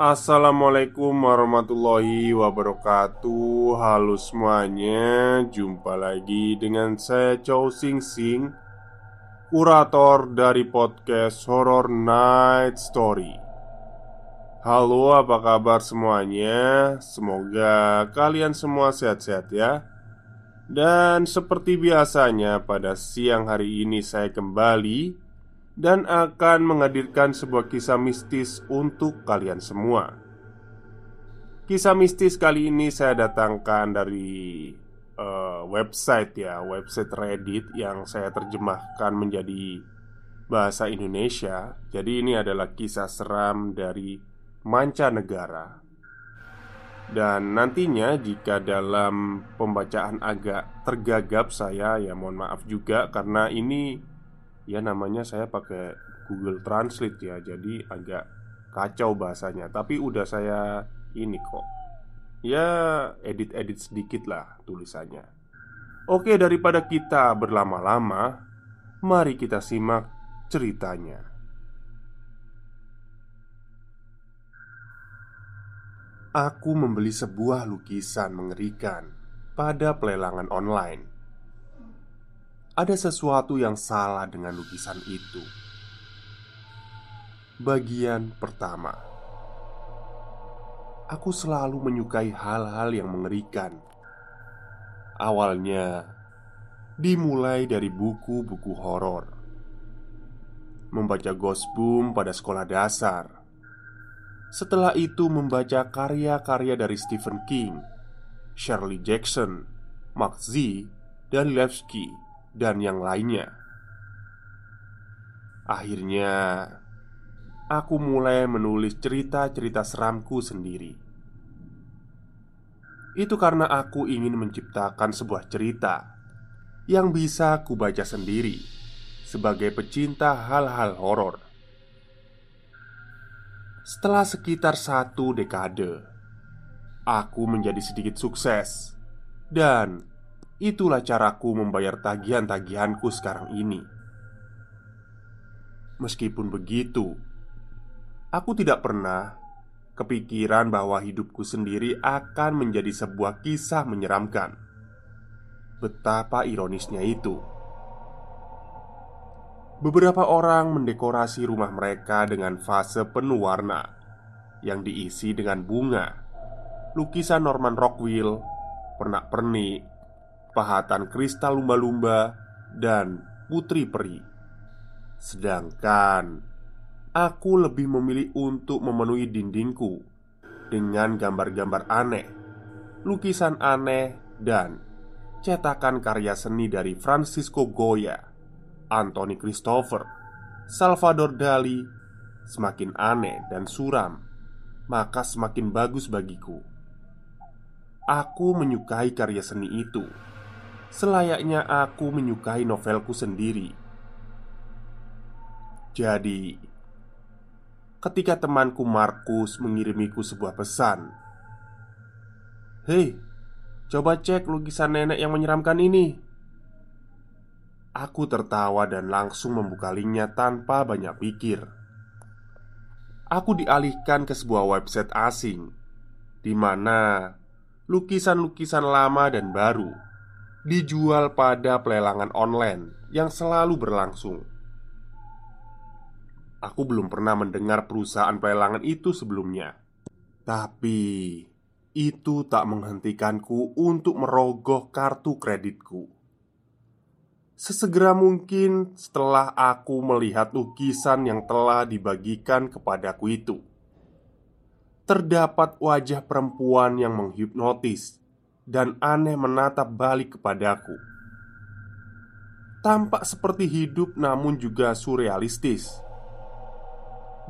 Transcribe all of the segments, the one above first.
Assalamualaikum warahmatullahi wabarakatuh. Halo semuanya Jumpa lagi dengan saya Chow Sing Sing Kurator dari podcast Horror Night Story. Halo apa kabar semuanya? Semoga kalian semua sehat-sehat ya. Dan seperti biasanya pada siang hari ini saya kembali dan akan menghadirkan sebuah kisah mistis untuk kalian semua. Kisah mistis kali ini saya datangkan dari uh, website ya, website Reddit yang saya terjemahkan menjadi bahasa Indonesia. Jadi ini adalah kisah seram dari mancanegara. Dan nantinya jika dalam pembacaan agak tergagap saya ya mohon maaf juga karena ini ya namanya saya pakai Google Translate ya jadi agak kacau bahasanya. Tapi udah saya ini kok. Ya edit-edit sedikit lah tulisannya. Oke daripada kita berlama-lama mari kita simak ceritanya. Aku membeli sebuah lukisan mengerikan pada pelelangan online ada sesuatu yang salah dengan lukisan itu. Bagian pertama, aku selalu menyukai hal-hal yang mengerikan. Awalnya dimulai dari buku-buku horor, membaca Ghostboom pada sekolah dasar. Setelah itu, membaca karya-karya dari Stephen King, Shirley Jackson, Mark Z, dan Levski dan yang lainnya. Akhirnya, aku mulai menulis cerita-cerita seramku sendiri. Itu karena aku ingin menciptakan sebuah cerita yang bisa kubaca sendiri sebagai pecinta hal-hal horor. Setelah sekitar satu dekade, aku menjadi sedikit sukses dan Itulah caraku membayar tagihan-tagihanku sekarang ini. Meskipun begitu, aku tidak pernah kepikiran bahwa hidupku sendiri akan menjadi sebuah kisah menyeramkan. Betapa ironisnya itu. Beberapa orang mendekorasi rumah mereka dengan fase penuh warna yang diisi dengan bunga, lukisan Norman Rockwell, pernak-pernik, pahatan kristal lumba-lumba, dan putri peri. Sedangkan aku lebih memilih untuk memenuhi dindingku dengan gambar-gambar aneh, lukisan aneh, dan cetakan karya seni dari Francisco Goya, Anthony Christopher, Salvador Dali. Semakin aneh dan suram, maka semakin bagus bagiku. Aku menyukai karya seni itu Selayaknya aku menyukai novelku sendiri. Jadi Ketika temanku Markus mengirimiku sebuah pesan Hei, coba cek lukisan nenek yang menyeramkan ini. Aku tertawa dan langsung membuka linknya tanpa banyak pikir. Aku dialihkan ke sebuah website asing di mana lukisan-lukisan lama dan baru dijual pada pelelangan online yang selalu berlangsung. Aku belum pernah mendengar perusahaan pelelangan itu sebelumnya, tapi itu tak menghentikanku untuk merogoh kartu kreditku. Sesegera mungkin setelah aku melihat lukisan yang telah dibagikan kepadaku itu, terdapat wajah perempuan yang menghipnotis dan aneh menatap balik kepadaku. Tampak seperti hidup, namun juga surrealistis.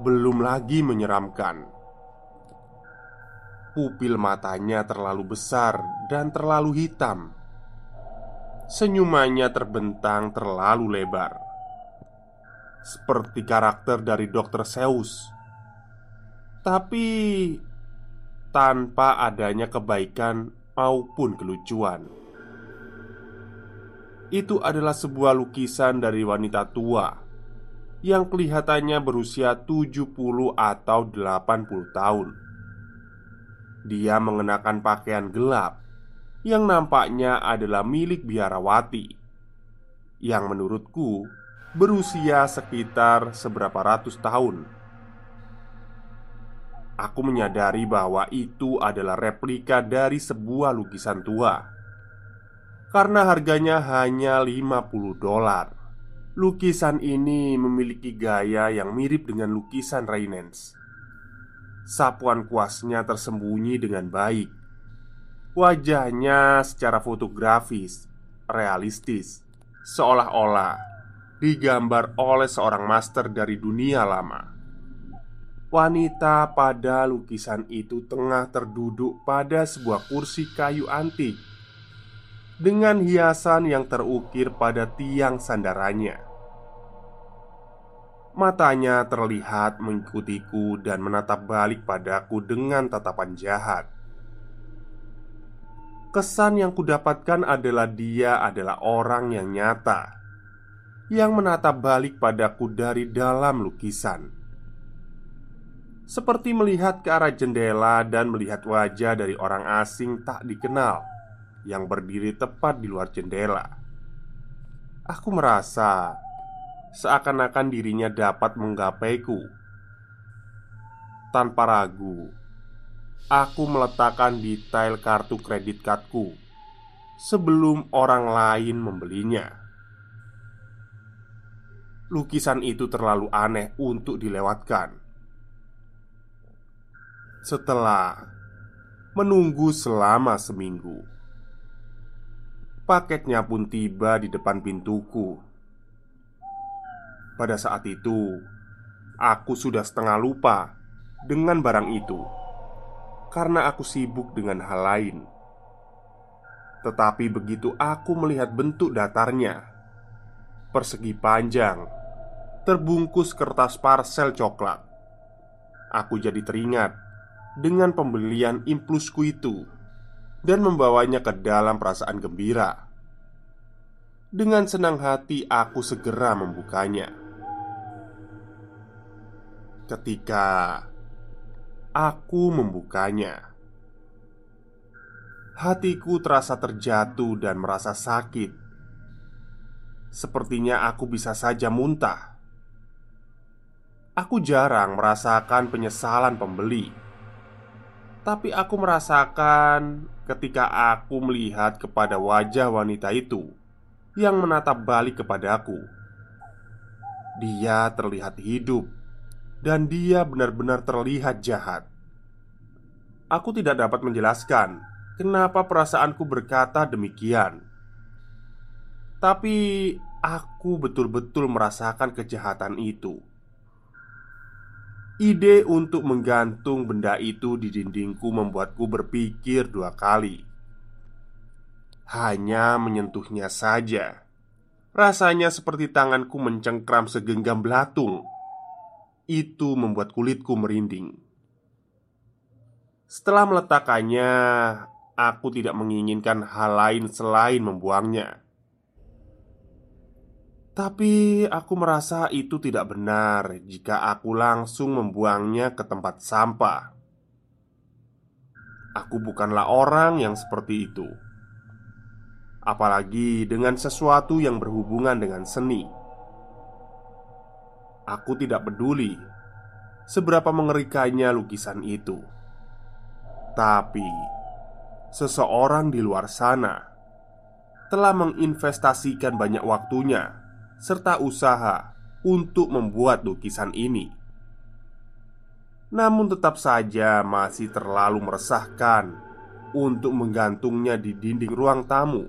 Belum lagi menyeramkan Pupil matanya terlalu besar dan terlalu hitam. Senyumannya terbentang terlalu lebar, seperti karakter dari Dokter Zeus, tapi tanpa adanya kebaikan maupun kelucuan. Itu adalah sebuah lukisan dari wanita tua yang kelihatannya berusia 70 atau 80 tahun dia mengenakan pakaian gelap yang nampaknya adalah milik biarawati, yang menurutku berusia sekitar seberapa ratus tahun. Aku menyadari bahwa itu adalah replika dari sebuah lukisan tua. Karena harganya hanya 50 dolar Lukisan ini memiliki gaya yang mirip dengan lukisan Reynolds. Sapuan kuasnya tersembunyi dengan baik. Wajahnya secara fotografis Realistis Seolah-olah Digambar oleh seorang master dari dunia lama Wanita pada lukisan itu tengah terduduk pada sebuah kursi kayu antik Dengan hiasan yang terukir pada tiang sandarannya Matanya terlihat mengikutiku dan menatap balik padaku dengan tatapan jahat. Kesan yang kudapatkan adalah dia adalah orang yang nyata Yang menatap balik padaku dari dalam lukisan Seperti melihat ke arah jendela dan melihat wajah dari orang asing tak dikenal Yang berdiri tepat di luar jendela. Aku merasa Seakan-akan dirinya dapat menggapaiku. Tanpa ragu Aku meletakkan detail kartu kredit cardku Sebelum orang lain membelinya. Lukisan itu terlalu aneh untuk dilewatkan Setelah menunggu selama seminggu Paketnya pun tiba di depan pintuku pada saat itu, aku sudah setengah lupa dengan barang itu karena aku sibuk dengan hal lain. Tetapi begitu aku melihat bentuk datarnya, persegi panjang, terbungkus kertas parsel coklat, aku jadi teringat dengan pembelian impulsku itu dan membawanya ke dalam perasaan gembira. Dengan senang hati, aku segera membukanya ketika aku membukanya. Hatiku terasa terjatuh dan merasa sakit. Sepertinya aku bisa saja muntah. Aku jarang merasakan penyesalan pembeli, tapi aku merasakan ketika aku melihat kepada wajah wanita itu yang menatap balik kepadaku. Dia terlihat hidup dan dia benar-benar terlihat jahat. Aku tidak dapat menjelaskan kenapa perasaanku berkata demikian, tapi aku betul-betul merasakan kejahatan itu. Ide untuk menggantung benda itu di dindingku membuatku berpikir dua kali. Hanya menyentuhnya saja, rasanya seperti tanganku mencengkram segenggam belatung itu membuat kulitku merinding. Setelah meletakkannya, aku tidak menginginkan hal lain selain membuangnya. Tapi aku merasa itu tidak benar jika aku langsung membuangnya ke tempat sampah. Aku bukanlah orang yang seperti itu. apalagi dengan sesuatu yang berhubungan dengan seni. Aku tidak peduli seberapa mengerikannya lukisan itu, tapi seseorang di luar sana telah menginvestasikan banyak waktunya serta usaha untuk membuat lukisan ini. Namun, tetap saja masih terlalu meresahkan untuk menggantungnya di dinding ruang tamu,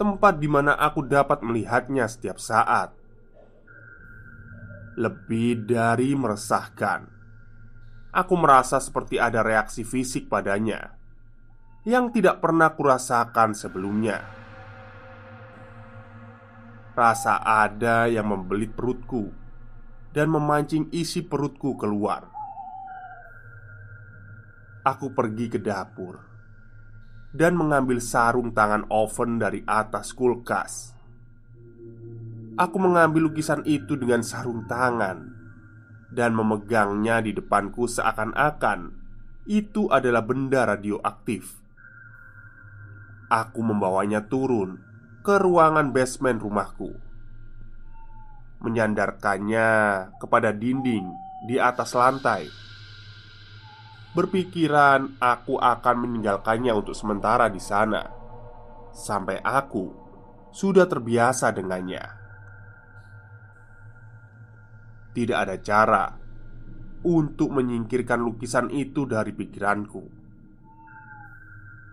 tempat di mana aku dapat melihatnya setiap saat lebih dari meresahkan. Aku merasa seperti ada reaksi fisik padanya yang tidak pernah kurasakan sebelumnya. Rasa ada yang membelit perutku dan memancing isi perutku keluar. Aku pergi ke dapur dan mengambil sarung tangan oven dari atas kulkas Aku mengambil lukisan itu dengan sarung tangan dan memegangnya di depanku seakan-akan itu adalah benda radioaktif. Aku membawanya turun ke ruangan basement rumahku, menyandarkannya kepada dinding di atas lantai. Berpikiran aku akan meninggalkannya untuk sementara di sana sampai aku sudah terbiasa dengannya tidak ada cara untuk menyingkirkan lukisan itu dari pikiranku.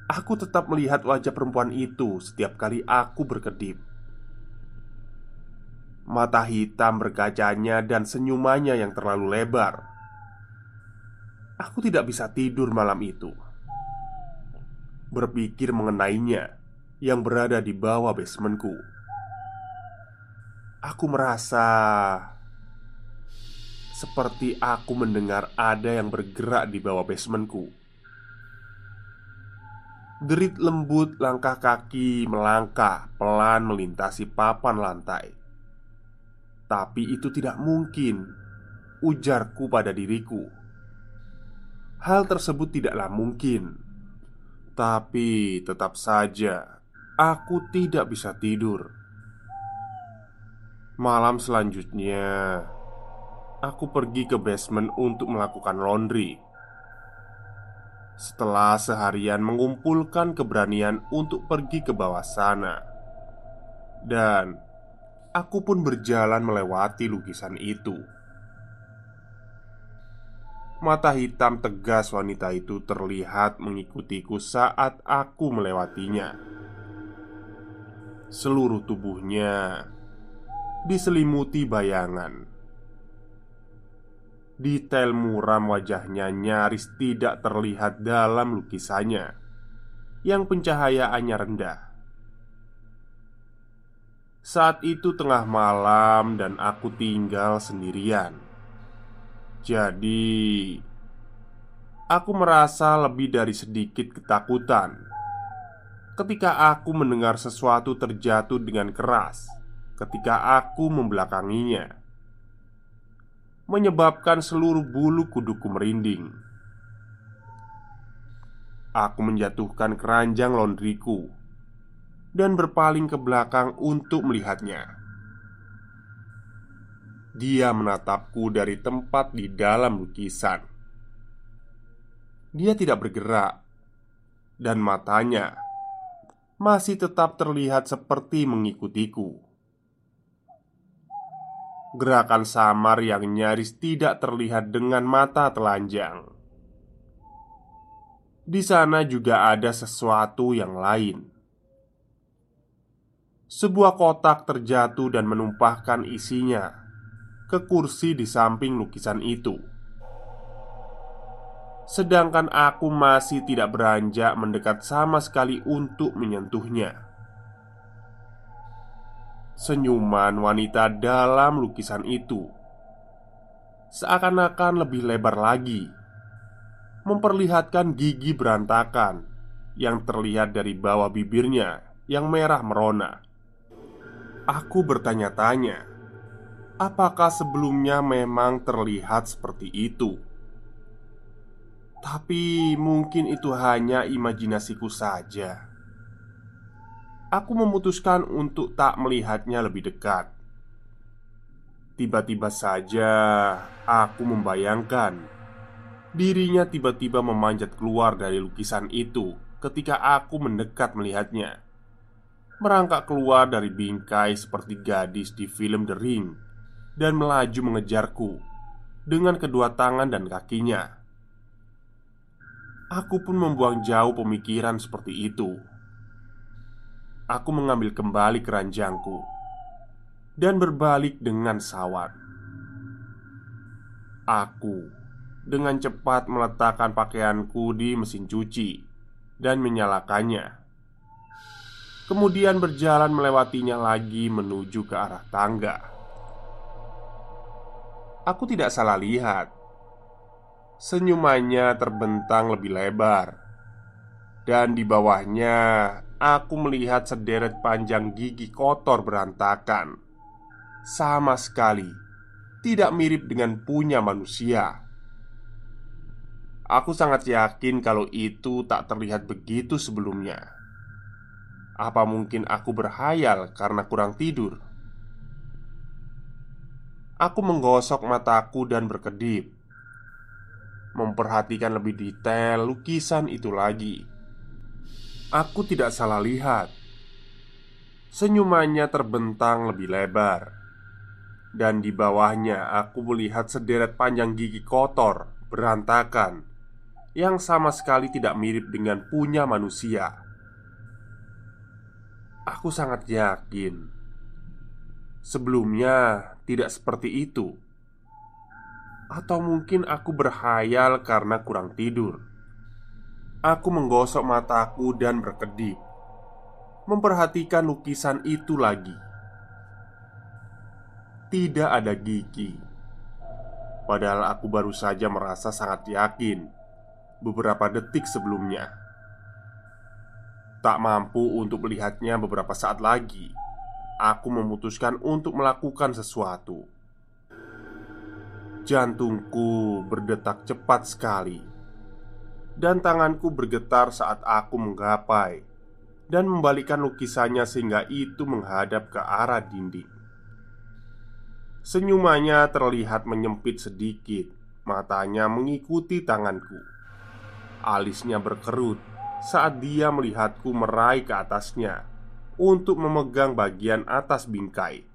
Aku tetap melihat wajah perempuan itu setiap kali aku berkedip. Mata hitam berkacanya dan senyumannya yang terlalu lebar. Aku tidak bisa tidur malam itu. Berpikir mengenainya yang berada di bawah basementku. Aku merasa seperti aku mendengar ada yang bergerak di bawah basementku Derit lembut langkah kaki melangkah pelan melintasi papan lantai. Tapi itu tidak mungkin. Ujarku pada diriku. Hal tersebut tidaklah mungkin. Tapi tetap saja Aku tidak bisa tidur. Malam selanjutnya aku pergi ke basement untuk melakukan laundry. Setelah seharian mengumpulkan keberanian untuk pergi ke bawah sana, dan aku pun berjalan melewati lukisan itu. Mata hitam tegas wanita itu terlihat mengikutiku saat aku melewatinya. Seluruh tubuhnya diselimuti bayangan Detail muram wajahnya nyaris tidak terlihat dalam lukisannya. Yang pencahayaannya rendah. Saat itu tengah malam dan aku tinggal sendirian. Jadi Aku merasa lebih dari sedikit ketakutan. Ketika aku mendengar sesuatu terjatuh dengan keras Ketika aku membelakanginya menyebabkan seluruh bulu kuduku merinding. Aku menjatuhkan keranjang laundryku dan berpaling ke belakang untuk melihatnya. Dia menatapku dari tempat di dalam lukisan. Dia tidak bergerak, dan matanya masih tetap terlihat seperti mengikutiku. Gerakan samar yang nyaris tidak terlihat dengan mata telanjang. Di sana juga ada sesuatu yang lain. Sebuah kotak terjatuh dan menumpahkan isinya ke kursi di samping lukisan itu. Sedangkan aku masih tidak beranjak mendekat sama sekali untuk menyentuhnya. Senyuman wanita dalam lukisan itu seakan-akan lebih lebar lagi, memperlihatkan gigi berantakan yang terlihat dari bawah bibirnya yang merah merona. Aku bertanya-tanya, apakah sebelumnya memang terlihat seperti itu? Tapi mungkin itu hanya imajinasiku saja. Aku memutuskan untuk tak melihatnya lebih dekat. Tiba-tiba saja aku membayangkan dirinya tiba-tiba memanjat keluar dari lukisan itu ketika aku mendekat melihatnya. Merangkak keluar dari bingkai seperti gadis di film The Ring dan melaju mengejarku dengan kedua tangan dan kakinya. Aku pun membuang jauh pemikiran seperti itu. Aku mengambil kembali keranjangku dan berbalik dengan sawat. Aku dengan cepat meletakkan pakaianku di mesin cuci dan menyalakannya. Kemudian berjalan melewatinya lagi menuju ke arah tangga. Aku tidak salah lihat. Senyumannya terbentang lebih lebar, dan di bawahnya aku melihat sederet panjang gigi kotor berantakan sama sekali tidak mirip dengan punya manusia. Aku sangat yakin kalau itu tak terlihat begitu sebelumnya. Apa mungkin aku berhayal karena kurang tidur? Aku menggosok mataku dan berkedip, memperhatikan lebih detail lukisan itu lagi. Aku tidak salah lihat. Senyumannya terbentang lebih lebar. Dan di bawahnya aku melihat sederet panjang gigi kotor, berantakan Yang sama sekali tidak mirip dengan punya manusia. Aku sangat yakin. Sebelumnya tidak seperti itu. Atau mungkin aku berhayal karena kurang tidur Aku menggosok mataku dan berkedip Memperhatikan lukisan itu lagi tidak ada gigi. Padahal aku baru saja merasa sangat yakin beberapa detik sebelumnya. Tak mampu untuk melihatnya beberapa saat lagi, aku memutuskan untuk melakukan sesuatu. Jantungku berdetak cepat sekali, dan tanganku bergetar saat aku menggapai dan membalikkan lukisannya sehingga itu menghadap ke arah dinding. Senyumannya terlihat menyempit sedikit Matanya mengikuti tanganku. Alisnya berkerut saat dia melihatku meraih ke atasnya Untuk memegang bagian atas bingkai.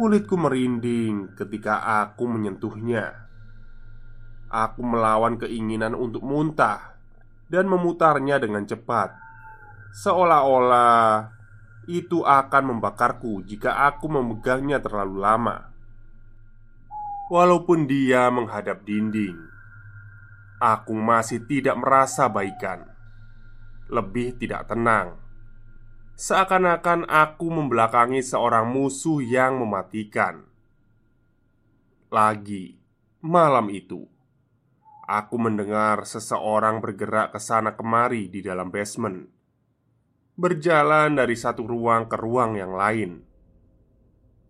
Kulitku merinding ketika aku menyentuhnya Aku melawan keinginan untuk muntah Dan memutarnya dengan cepat Seolah-olah itu akan membakarku jika aku memegangnya terlalu lama. Walaupun dia menghadap dinding, aku masih tidak merasa baikan, lebih tidak tenang. Seakan-akan aku membelakangi seorang musuh yang mematikan. Lagi malam itu, aku mendengar seseorang bergerak ke sana kemari di dalam basement berjalan dari satu ruang ke ruang yang lain.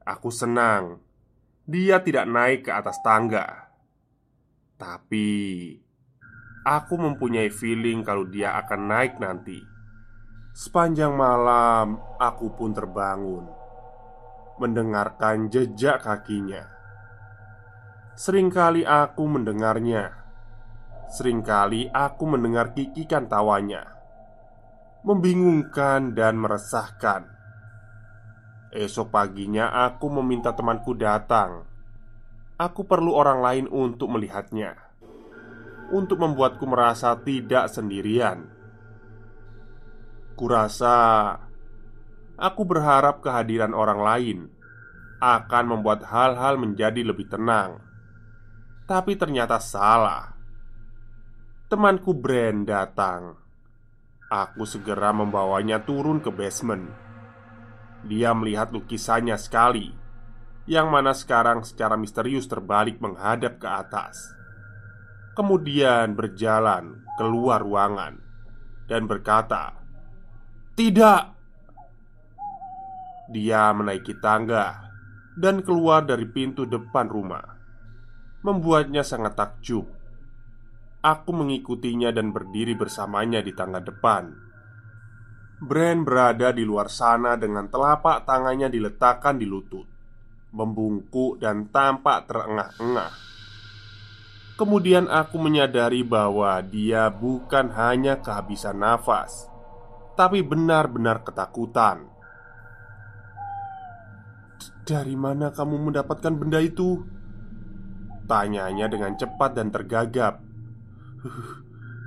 Aku senang dia tidak naik ke atas tangga, tapi aku mempunyai feeling kalau dia akan naik nanti. Sepanjang malam, aku pun terbangun mendengarkan jejak kakinya. Seringkali aku mendengarnya, sering kali aku mendengar kikikan tawanya membingungkan dan meresahkan. Esok paginya, aku meminta temanku datang. Aku perlu orang lain untuk melihatnya, untuk membuatku merasa tidak sendirian. Kurasa aku berharap kehadiran orang lain akan membuat hal-hal menjadi lebih tenang, tapi ternyata salah. Temanku Brand datang Aku segera membawanya turun ke basement. Dia melihat lukisannya sekali, yang mana sekarang secara misterius terbalik menghadap ke atas. Kemudian berjalan keluar ruangan dan berkata, "Tidak!" Dia menaiki tangga dan keluar dari pintu depan rumah, membuatnya sangat takjub Aku mengikutinya dan berdiri bersamanya di tangga depan. Brand berada di luar sana dengan telapak tangannya diletakkan di lutut Membungkuk dan tampak terengah-engah Kemudian aku menyadari bahwa dia bukan hanya kehabisan nafas Tapi benar-benar ketakutan Dari mana kamu mendapatkan benda itu? Tanyanya dengan cepat dan tergagap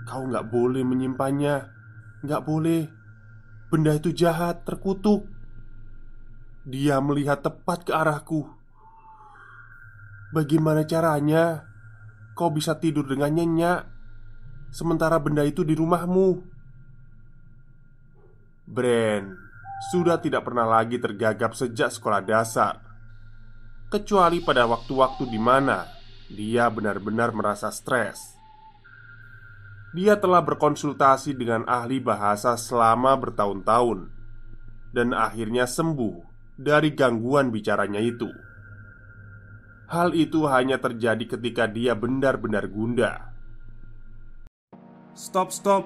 Kau nggak boleh menyimpannya Nggak boleh Benda itu jahat, terkutuk. Dia melihat tepat ke arahku. Bagaimana caranya kau bisa tidur dengan nyenyak sementara benda itu di rumahmu? Brand sudah tidak pernah lagi tergagap sejak sekolah dasar, kecuali pada waktu-waktu di mana dia benar-benar merasa stres. Dia telah berkonsultasi dengan ahli bahasa selama bertahun-tahun dan akhirnya sembuh dari gangguan bicaranya itu. Hal itu hanya terjadi ketika dia benar-benar gunda. Stop, stop.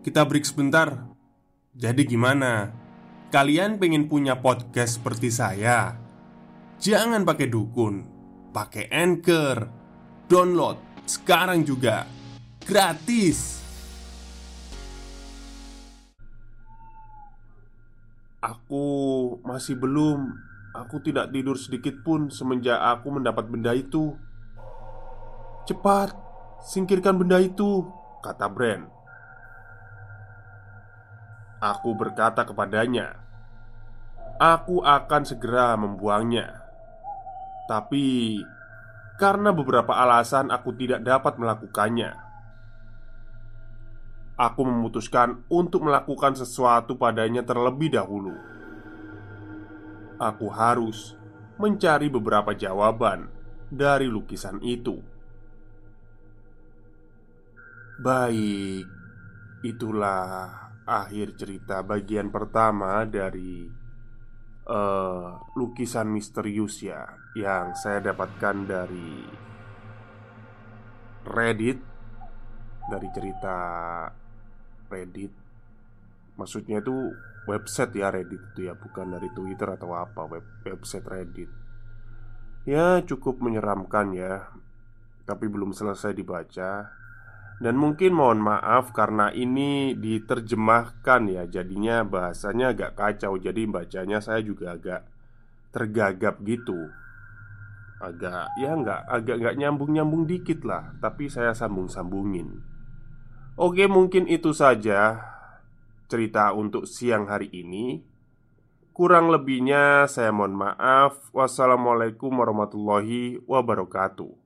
Kita break sebentar. Jadi gimana? Kalian pengen punya podcast seperti saya? Jangan pakai dukun, pakai Anchor. Download sekarang juga gratis. Aku masih belum. Aku tidak tidur sedikit pun semenjak aku mendapat benda itu. Cepat, singkirkan benda itu, kata Brand. Aku berkata kepadanya, "Aku akan segera membuangnya." Tapi karena beberapa alasan aku tidak dapat melakukannya. Aku memutuskan untuk melakukan sesuatu padanya terlebih dahulu. Aku harus mencari beberapa jawaban dari lukisan itu. Baik, itulah akhir cerita bagian pertama dari uh, lukisan misterius ya yang saya dapatkan dari Reddit dari cerita Reddit. Maksudnya itu website ya Reddit itu ya Bukan dari Twitter atau apa web Website Reddit. Ya cukup menyeramkan ya Tapi belum selesai dibaca. Dan mungkin mohon maaf karena ini diterjemahkan ya Jadinya bahasanya agak kacau Jadi bacanya saya juga agak tergagap gitu. Agak ya nggak agak nggak nyambung nyambung dikit lah Tapi saya sambung sambungin Oke, mungkin itu saja cerita untuk siang hari ini. Kurang lebihnya, saya mohon maaf. Wassalamualaikum warahmatullahi wabarakatuh.